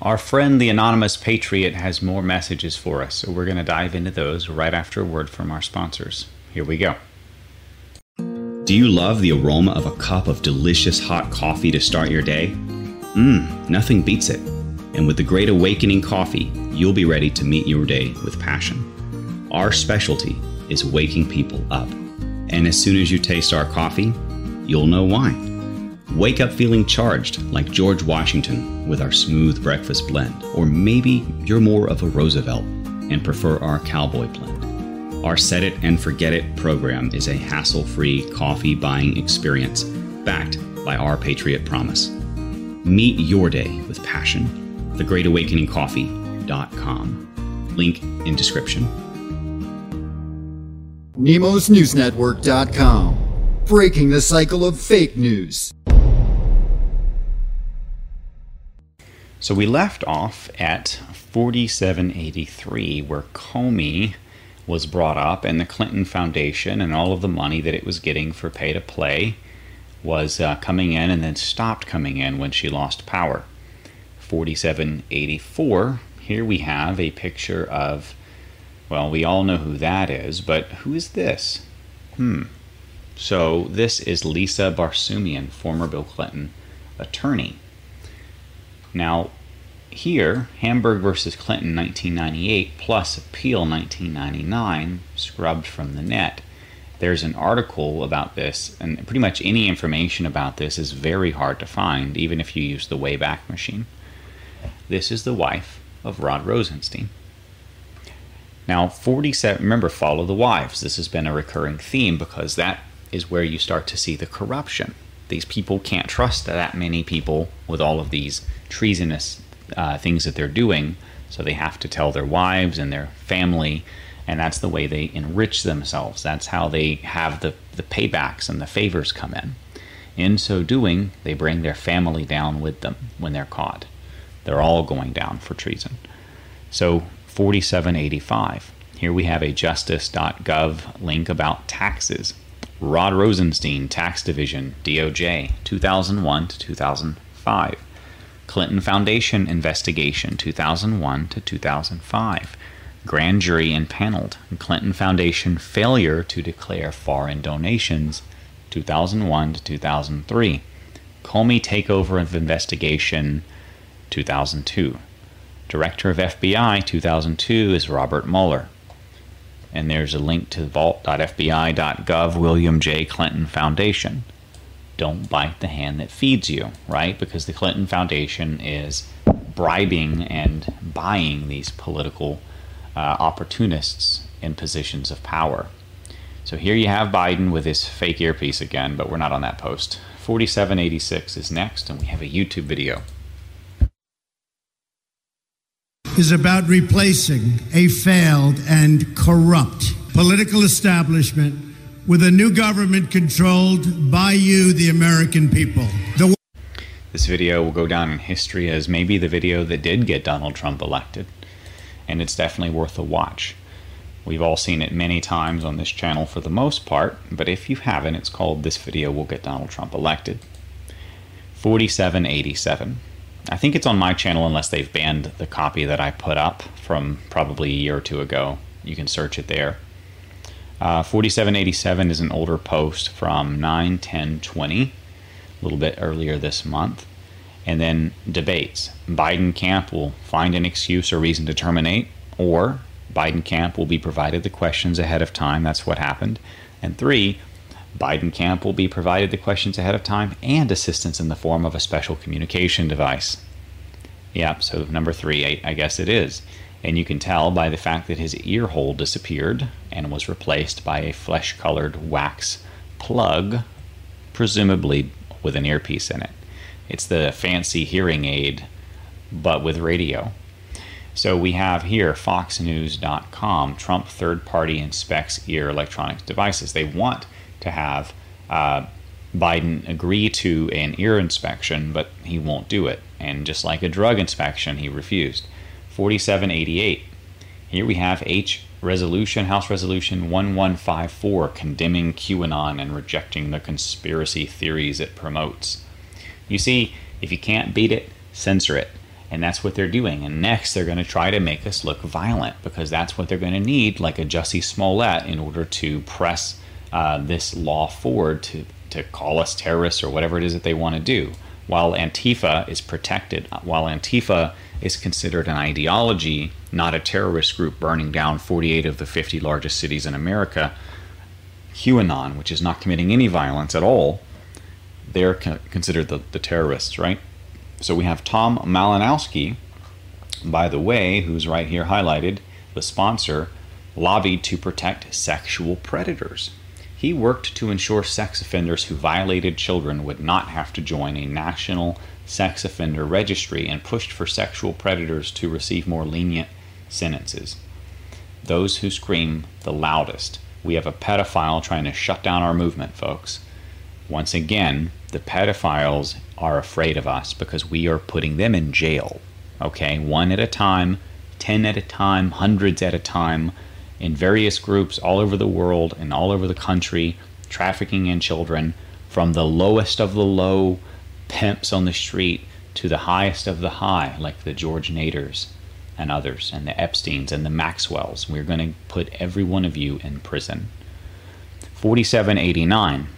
Our friend, the Anonymous Patriot, has more messages for us, so we're going to dive into those right after a word from our sponsors. Here we go. Do you love the aroma of a cup of delicious hot coffee to start your day? Mmm, nothing beats it. And with the Great Awakening coffee, you'll be ready to meet your day with passion. Our specialty is waking people up. And as soon as you taste our coffee, you'll know why. Wake up feeling charged like George Washington with our smooth breakfast blend. Or maybe you're more of a Roosevelt and prefer our cowboy blend. Our Set It and Forget It program is a hassle free coffee buying experience backed by our Patriot Promise. Meet your day with passion. TheGreatAwakeningCoffee.com. Link in description. NemosNewsNetwork.com. Breaking the cycle of fake news. So we left off at 4783, where Comey was brought up, and the Clinton Foundation and all of the money that it was getting for pay to play was uh, coming in and then stopped coming in when she lost power. 4784, here we have a picture of, well, we all know who that is, but who is this? Hmm. So this is Lisa Barsoomian, former Bill Clinton attorney. Now, here, Hamburg versus Clinton 1998 plus Appeal 1999, scrubbed from the net. There's an article about this, and pretty much any information about this is very hard to find, even if you use the Wayback Machine. This is the wife of Rod Rosenstein. Now, 47, remember, follow the wives. This has been a recurring theme because that is where you start to see the corruption. These people can't trust that many people with all of these treasonous uh, things that they're doing, so they have to tell their wives and their family, and that's the way they enrich themselves. That's how they have the, the paybacks and the favors come in. In so doing, they bring their family down with them when they're caught. They're all going down for treason. So, 4785. Here we have a justice.gov link about taxes. Rod Rosenstein, Tax Division, DOJ, 2001 to 2005. Clinton Foundation investigation 2001 to 2005. Grand jury impaneled. Clinton Foundation failure to declare foreign donations 2001 to 2003. Comey takeover of investigation 2002. Director of FBI 2002 is Robert Mueller. And there's a link to vault.fbi.gov William J. Clinton Foundation don't bite the hand that feeds you, right? Because the Clinton Foundation is bribing and buying these political uh, opportunists in positions of power. So here you have Biden with his fake earpiece again, but we're not on that post. 4786 is next, and we have a YouTube video. Is about replacing a failed and corrupt political establishment with a new government controlled by you, the American people. The- this video will go down in history as maybe the video that did get Donald Trump elected, and it's definitely worth a watch. We've all seen it many times on this channel for the most part, but if you haven't, it's called This Video Will Get Donald Trump Elected. 4787. I think it's on my channel unless they've banned the copy that I put up from probably a year or two ago. You can search it there. Uh, 4787 is an older post from 9 10 20, a little bit earlier this month. And then debates. Biden camp will find an excuse or reason to terminate, or Biden camp will be provided the questions ahead of time. That's what happened. And three, Biden camp will be provided the questions ahead of time and assistance in the form of a special communication device. Yep, so number three, I, I guess it is and you can tell by the fact that his ear hole disappeared and was replaced by a flesh colored wax plug, presumably with an earpiece in it. It's the fancy hearing aid, but with radio. So we have here FoxNews.com Trump third party inspects ear electronic devices. They want to have uh, Biden agree to an ear inspection, but he won't do it. And just like a drug inspection, he refused. 4788. Here we have H resolution, House Resolution 1154, condemning QAnon and rejecting the conspiracy theories it promotes. You see, if you can't beat it, censor it. And that's what they're doing. And next, they're going to try to make us look violent because that's what they're going to need, like a Jussie Smollett, in order to press uh, this law forward to, to call us terrorists or whatever it is that they want to do. While Antifa is protected, while Antifa is considered an ideology, not a terrorist group burning down 48 of the 50 largest cities in America, QAnon, which is not committing any violence at all, they're considered the, the terrorists, right? So we have Tom Malinowski, by the way, who's right here highlighted, the sponsor, lobbied to protect sexual predators. He worked to ensure sex offenders who violated children would not have to join a national sex offender registry and pushed for sexual predators to receive more lenient sentences. Those who scream the loudest. We have a pedophile trying to shut down our movement, folks. Once again, the pedophiles are afraid of us because we are putting them in jail. Okay, one at a time, 10 at a time, hundreds at a time, in various groups all over the world and all over the country, trafficking in children, from the lowest of the low pimps on the street to the highest of the high, like the George Naders and others, and the Epsteins and the Maxwells. We're going to put every one of you in prison. 4789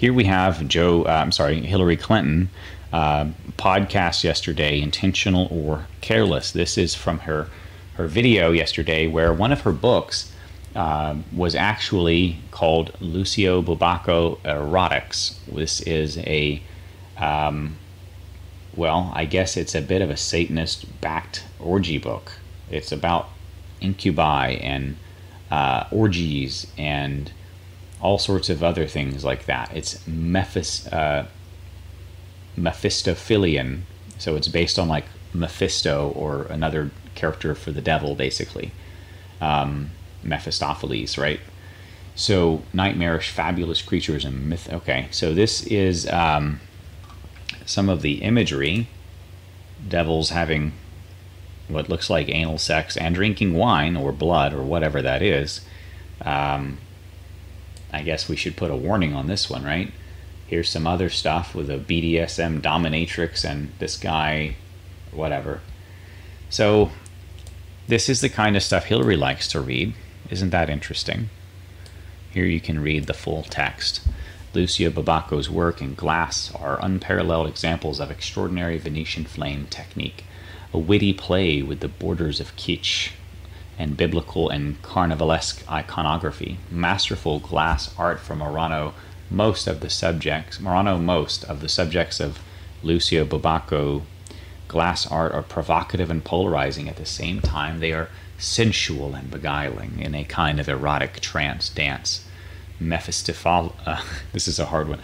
here we have Joe, uh, I'm sorry, Hillary Clinton uh, podcast yesterday, intentional or careless. This is from her her video yesterday, where one of her books uh, was actually called Lucio Bubacco Erotics. This is a um, well, I guess it's a bit of a Satanist backed orgy book. It's about incubi and uh, orgies and all sorts of other things like that. It's Mephis, uh, Mephistophelian, so it's based on like Mephisto or another character for the devil, basically. Um, Mephistopheles, right? So nightmarish, fabulous creatures and myth. Okay, so this is um, some of the imagery. Devils having what looks like anal sex and drinking wine or blood or whatever that is. Um, I guess we should put a warning on this one, right? Here's some other stuff with a BDSM dominatrix and this guy, whatever. So, this is the kind of stuff Hillary likes to read. Isn't that interesting? Here you can read the full text. Lucio Bubacco's work and glass are unparalleled examples of extraordinary Venetian flame technique, a witty play with the borders of kitsch and biblical and carnivalesque iconography, masterful glass art from Murano. Most of the subjects, Murano, most of the subjects of Lucio Bubacco glass art are provocative and polarizing at the same time. They are sensual and beguiling in a kind of erotic trance dance. Mephistophel, uh, this is a hard one.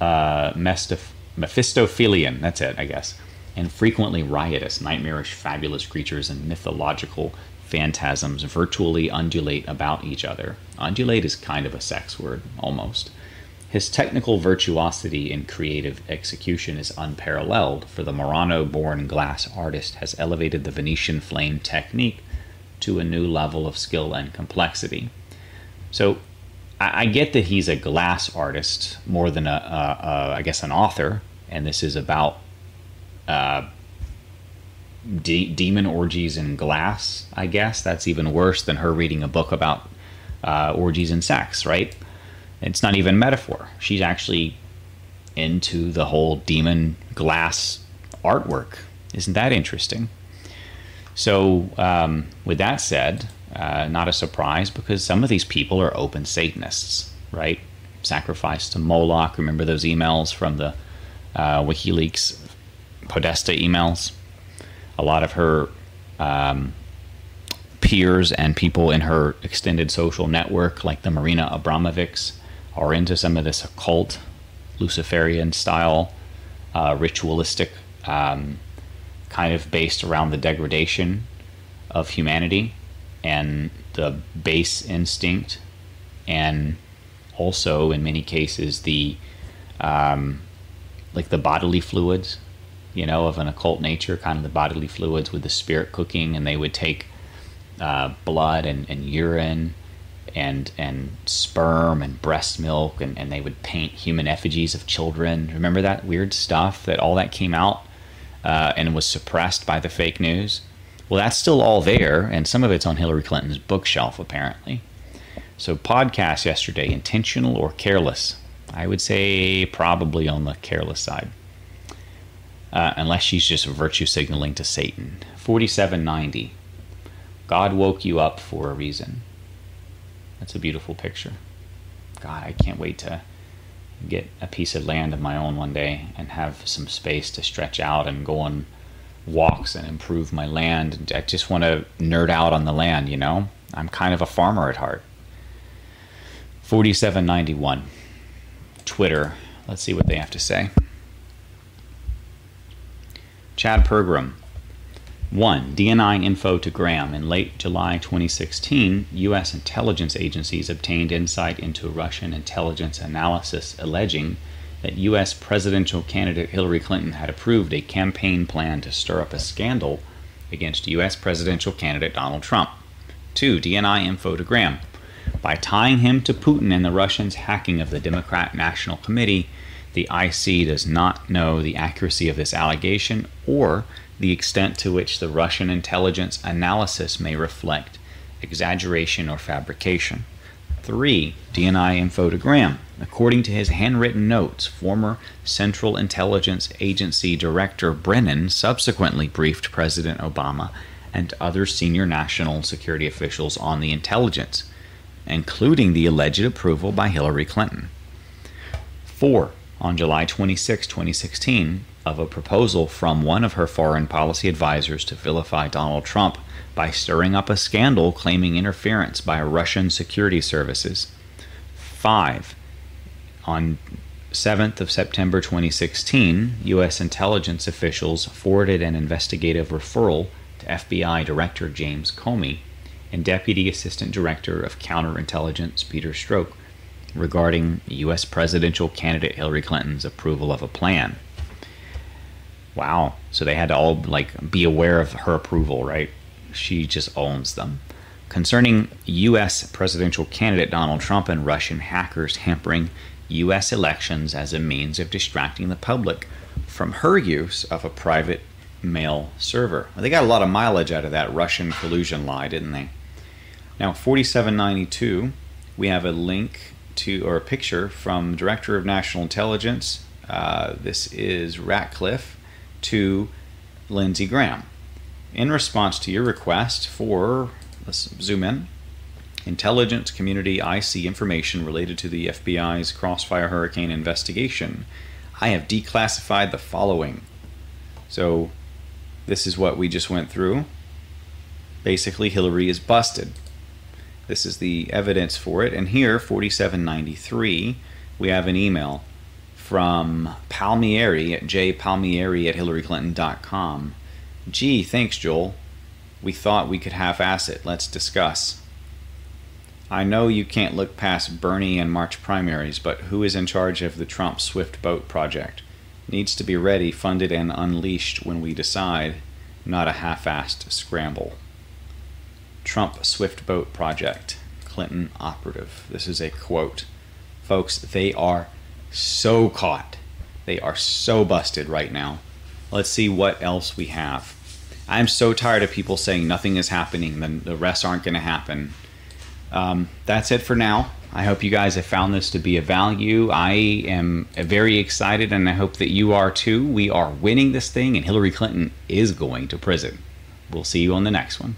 Uh, Mephistophelian, that's it, I guess and frequently riotous, nightmarish, fabulous creatures and mythological phantasms virtually undulate about each other. Undulate is kind of a sex word, almost. His technical virtuosity in creative execution is unparalleled, for the Murano born glass artist has elevated the Venetian flame technique to a new level of skill and complexity. So, I get that he's a glass artist more than a, a, a I guess, an author, and this is about uh, de- demon orgies in glass. I guess that's even worse than her reading a book about uh, orgies and sex, right? It's not even metaphor. She's actually into the whole demon glass artwork. Isn't that interesting? So, um, with that said, uh, not a surprise because some of these people are open Satanists, right? Sacrifice to Moloch. Remember those emails from the uh, WikiLeaks Podesta emails. A lot of her um, peers and people in her extended social network, like the Marina Abramovics, are into some of this occult, Luciferian style, uh, ritualistic, um, kind of based around the degradation of humanity and the base instinct, and also in many cases the um, like the bodily fluids you know, of an occult nature, kind of the bodily fluids with the spirit cooking, and they would take uh, blood and, and urine and and sperm and breast milk and, and they would paint human effigies of children. Remember that weird stuff that all that came out uh, and was suppressed by the fake news. Well, that's still all there, and some of it's on Hillary Clinton's bookshelf, apparently. So, podcast yesterday, intentional or careless? I would say probably on the careless side, uh, unless she's just virtue signaling to Satan. 4790. God woke you up for a reason. That's a beautiful picture. God, I can't wait to get a piece of land of my own one day and have some space to stretch out and go on walks and improve my land. I just want to nerd out on the land, you know? I'm kind of a farmer at heart. 4791. Twitter. Let's see what they have to say. Chad Pergram. 1. DNI info to Graham. In late July 2016, U.S. intelligence agencies obtained insight into Russian intelligence analysis alleging that U.S. presidential candidate Hillary Clinton had approved a campaign plan to stir up a scandal against U.S. presidential candidate Donald Trump. 2. DNI info to Graham. By tying him to Putin and the Russians' hacking of the Democrat National Committee, the IC does not know the accuracy of this allegation or the extent to which the Russian intelligence analysis may reflect exaggeration or fabrication. 3. DNI info to According to his handwritten notes, former Central Intelligence Agency Director Brennan subsequently briefed President Obama and other senior national security officials on the intelligence, including the alleged approval by Hillary Clinton. 4. On July 26, 2016, of a proposal from one of her foreign policy advisors to vilify Donald Trump by stirring up a scandal claiming interference by Russian security services. 5. On 7th of September 2016, U.S. intelligence officials forwarded an investigative referral to FBI Director James Comey and Deputy Assistant Director of Counterintelligence Peter Strzok regarding U.S. presidential candidate Hillary Clinton's approval of a plan. Wow. So they had to all like be aware of her approval, right? She just owns them. Concerning U.S. presidential candidate Donald Trump and Russian hackers hampering U.S. elections as a means of distracting the public from her use of a private mail server. Well, they got a lot of mileage out of that Russian collusion lie, didn't they? Now, 4792, we have a link to, or a picture from Director of National Intelligence. Uh, this is Ratcliffe to Lindsey Graham. In response to your request for, let's zoom in, intelligence community IC information related to the FBI's Crossfire Hurricane investigation, I have declassified the following. So, this is what we just went through. Basically, Hillary is busted. This is the evidence for it. And here, 4793, we have an email from Palmieri at jpalmieri at hillaryclinton.com. Gee, thanks, Joel. We thought we could half ass it. Let's discuss. I know you can't look past Bernie and March primaries, but who is in charge of the Trump Swift Boat project? Needs to be ready, funded, and unleashed when we decide, not a half assed scramble. Trump Swift Boat project, Clinton operative. This is a quote. Folks, they are so caught. They are so busted right now. Let's see what else we have. I'm so tired of people saying nothing is happening, then the rest aren't going to happen. Um, that's it for now. I hope you guys have found this to be of value. I am very excited, and I hope that you are too. We are winning this thing, and Hillary Clinton is going to prison. We'll see you on the next one.